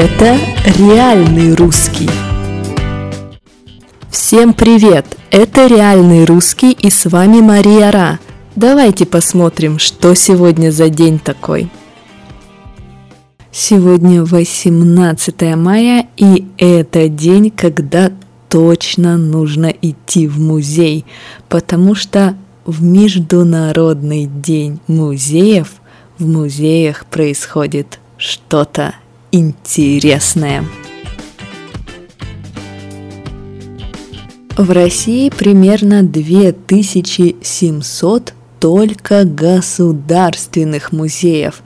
Это реальный русский. Всем привет! Это реальный русский и с вами Мария Ра. Давайте посмотрим, что сегодня за день такой. Сегодня 18 мая, и это день, когда точно нужно идти в музей, потому что в Международный день музеев в музеях происходит что-то интересное. В России примерно 2700 только государственных музеев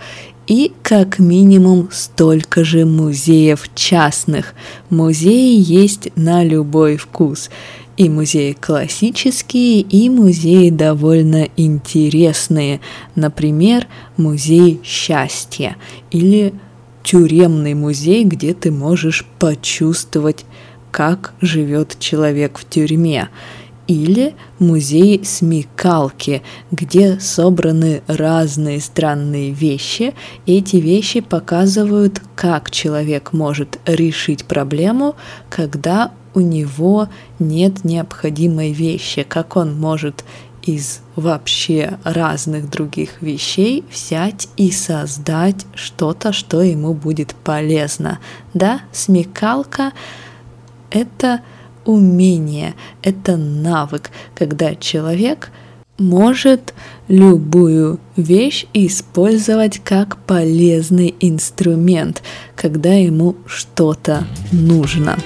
и как минимум столько же музеев частных. Музеи есть на любой вкус. И музеи классические, и музеи довольно интересные. Например, музей счастья или тюремный музей, где ты можешь почувствовать, как живет человек в тюрьме. Или музей смекалки, где собраны разные странные вещи. Эти вещи показывают, как человек может решить проблему, когда у него нет необходимой вещи, как он может из вообще разных других вещей взять и создать что-то, что ему будет полезно. Да, смекалка — это умение, это навык, когда человек может любую вещь использовать как полезный инструмент, когда ему что-то нужно.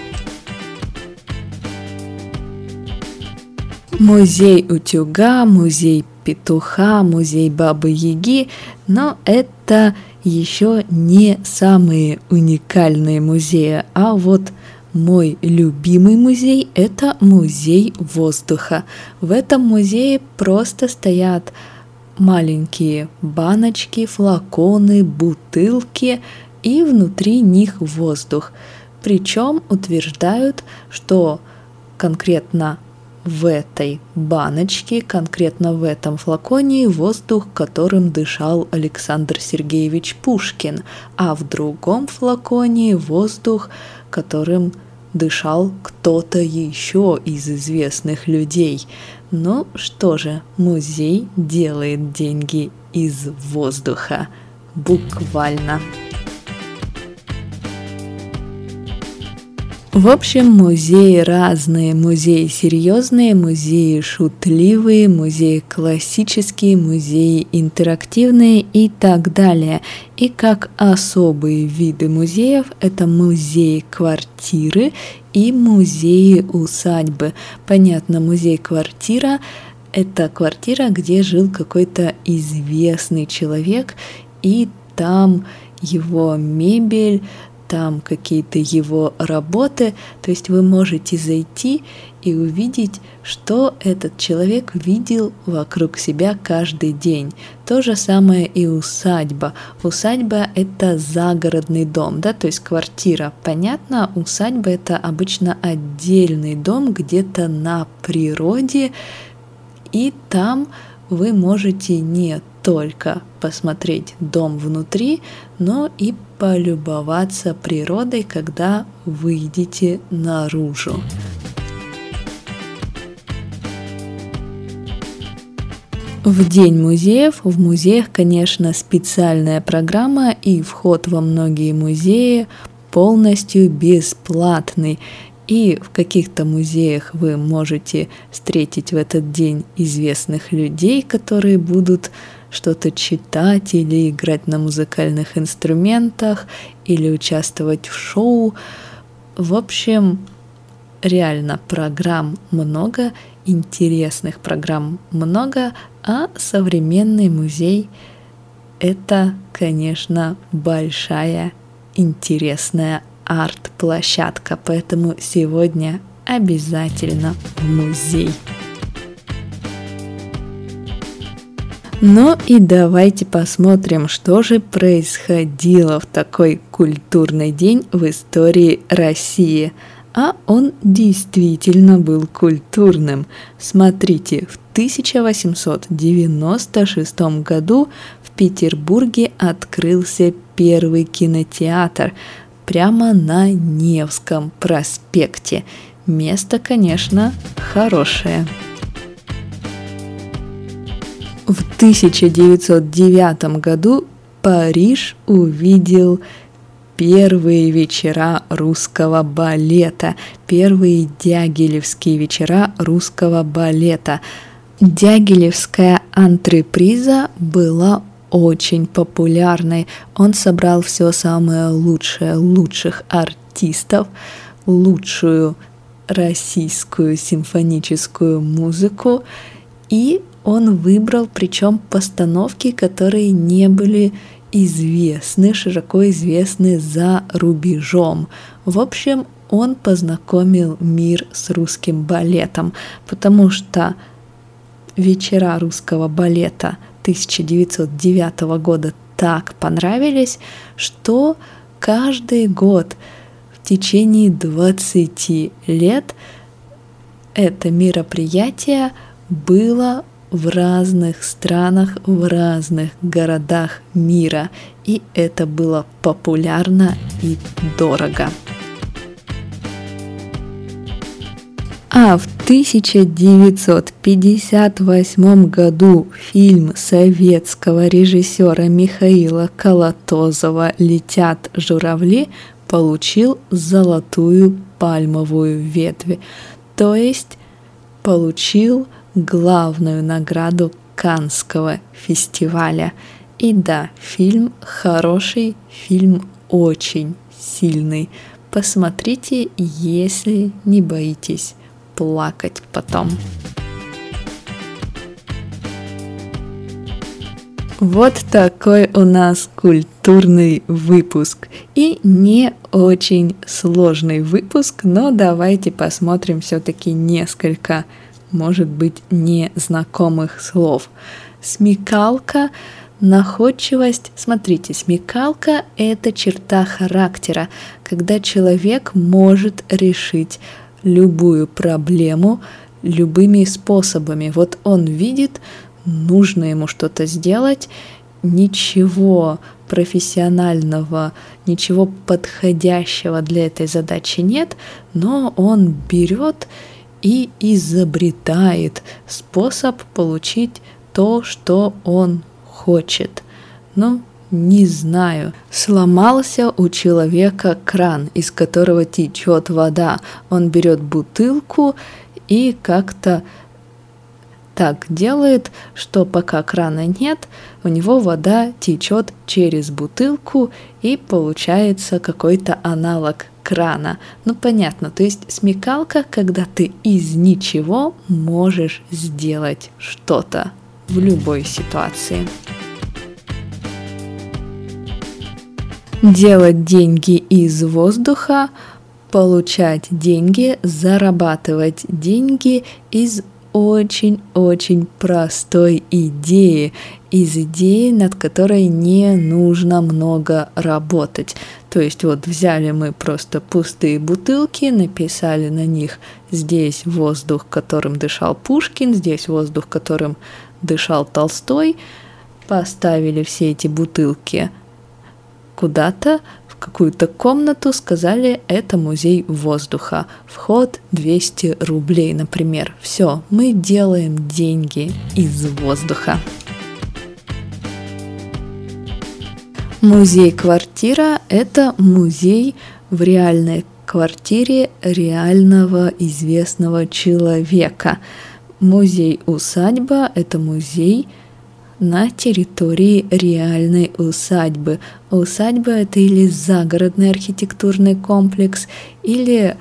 Музей утюга, музей петуха, музей бабы Яги, но это еще не самые уникальные музеи, а вот мой любимый музей – это музей воздуха. В этом музее просто стоят маленькие баночки, флаконы, бутылки, и внутри них воздух. Причем утверждают, что конкретно в этой баночке, конкретно в этом флаконе, воздух, которым дышал Александр Сергеевич Пушкин, а в другом флаконе воздух, которым дышал кто-то еще из известных людей. Ну что же, музей делает деньги из воздуха. Буквально. В общем, музеи разные. Музеи серьезные, музеи шутливые, музеи классические, музеи интерактивные и так далее. И как особые виды музеев это музеи квартиры и музеи усадьбы. Понятно, музей-квартира – это квартира, где жил какой-то известный человек, и там его мебель, там какие-то его работы, то есть вы можете зайти и увидеть, что этот человек видел вокруг себя каждый день. То же самое и усадьба. Усадьба – это загородный дом, да, то есть квартира. Понятно, усадьба – это обычно отдельный дом где-то на природе, и там вы можете не только посмотреть дом внутри, но и полюбоваться природой, когда выйдете наружу. В День музеев в музеях, конечно, специальная программа и вход во многие музеи полностью бесплатный. И в каких-то музеях вы можете встретить в этот день известных людей, которые будут что-то читать или играть на музыкальных инструментах или участвовать в шоу. В общем, реально программ много, интересных программ много, а современный музей – это, конечно, большая интересная арт-площадка, поэтому сегодня обязательно музей. Ну и давайте посмотрим, что же происходило в такой культурный день в истории России. А он действительно был культурным. Смотрите, в 1896 году в Петербурге открылся первый кинотеатр. Прямо на Невском проспекте. Место, конечно, хорошее. В 1909 году Париж увидел первые вечера русского балета, первые дягилевские вечера русского балета. Дягилевская антреприза была очень популярной. Он собрал все самое лучшее, лучших артистов, лучшую российскую симфоническую музыку, и он выбрал причем постановки, которые не были известны, широко известны за рубежом. В общем, он познакомил мир с русским балетом, потому что вечера русского балета 1909 года так понравились, что каждый год в течение 20 лет это мероприятие было в разных странах, в разных городах мира, и это было популярно и дорого. А в 1958 году фильм советского режиссера Михаила Колотозова «Летят журавли» получил золотую пальмовую ветвь, то есть получил главную награду Канского фестиваля. И да, фильм хороший, фильм очень сильный. Посмотрите, если не боитесь плакать потом. Вот такой у нас культурный выпуск. И не очень сложный выпуск, но давайте посмотрим все-таки несколько может быть незнакомых слов. Смекалка, находчивость. Смотрите, смекалка – это черта характера, когда человек может решить любую проблему любыми способами. Вот он видит, нужно ему что-то сделать, ничего профессионального, ничего подходящего для этой задачи нет, но он берет и изобретает способ получить то, что он хочет. Ну, не знаю. Сломался у человека кран, из которого течет вода. Он берет бутылку и как-то так делает, что пока крана нет, у него вода течет через бутылку и получается какой-то аналог крана. Ну понятно, то есть смекалка, когда ты из ничего можешь сделать что-то в любой ситуации. Делать деньги из воздуха, получать деньги, зарабатывать деньги из очень-очень простой идеи, из идеи, над которой не нужно много работать. То есть вот взяли мы просто пустые бутылки, написали на них здесь воздух, которым дышал Пушкин, здесь воздух, которым дышал Толстой, поставили все эти бутылки куда-то, какую-то комнату, сказали, это музей воздуха. Вход 200 рублей, например. Все, мы делаем деньги из воздуха. Музей-квартира – это музей в реальной квартире реального известного человека. Музей-усадьба – это музей – на территории реальной усадьбы. Усадьба это или загородный архитектурный комплекс, или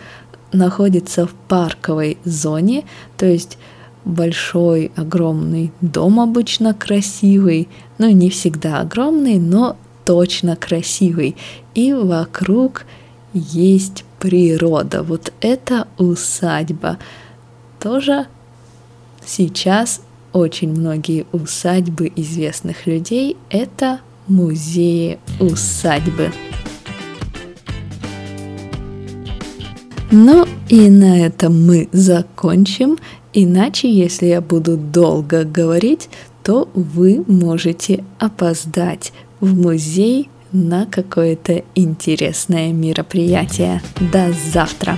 находится в парковой зоне, то есть большой, огромный дом обычно красивый, ну не всегда огромный, но точно красивый. И вокруг есть природа. Вот это усадьба. Тоже сейчас очень многие усадьбы известных людей – это музеи усадьбы. Ну и на этом мы закончим. Иначе, если я буду долго говорить, то вы можете опоздать в музей на какое-то интересное мероприятие. До завтра!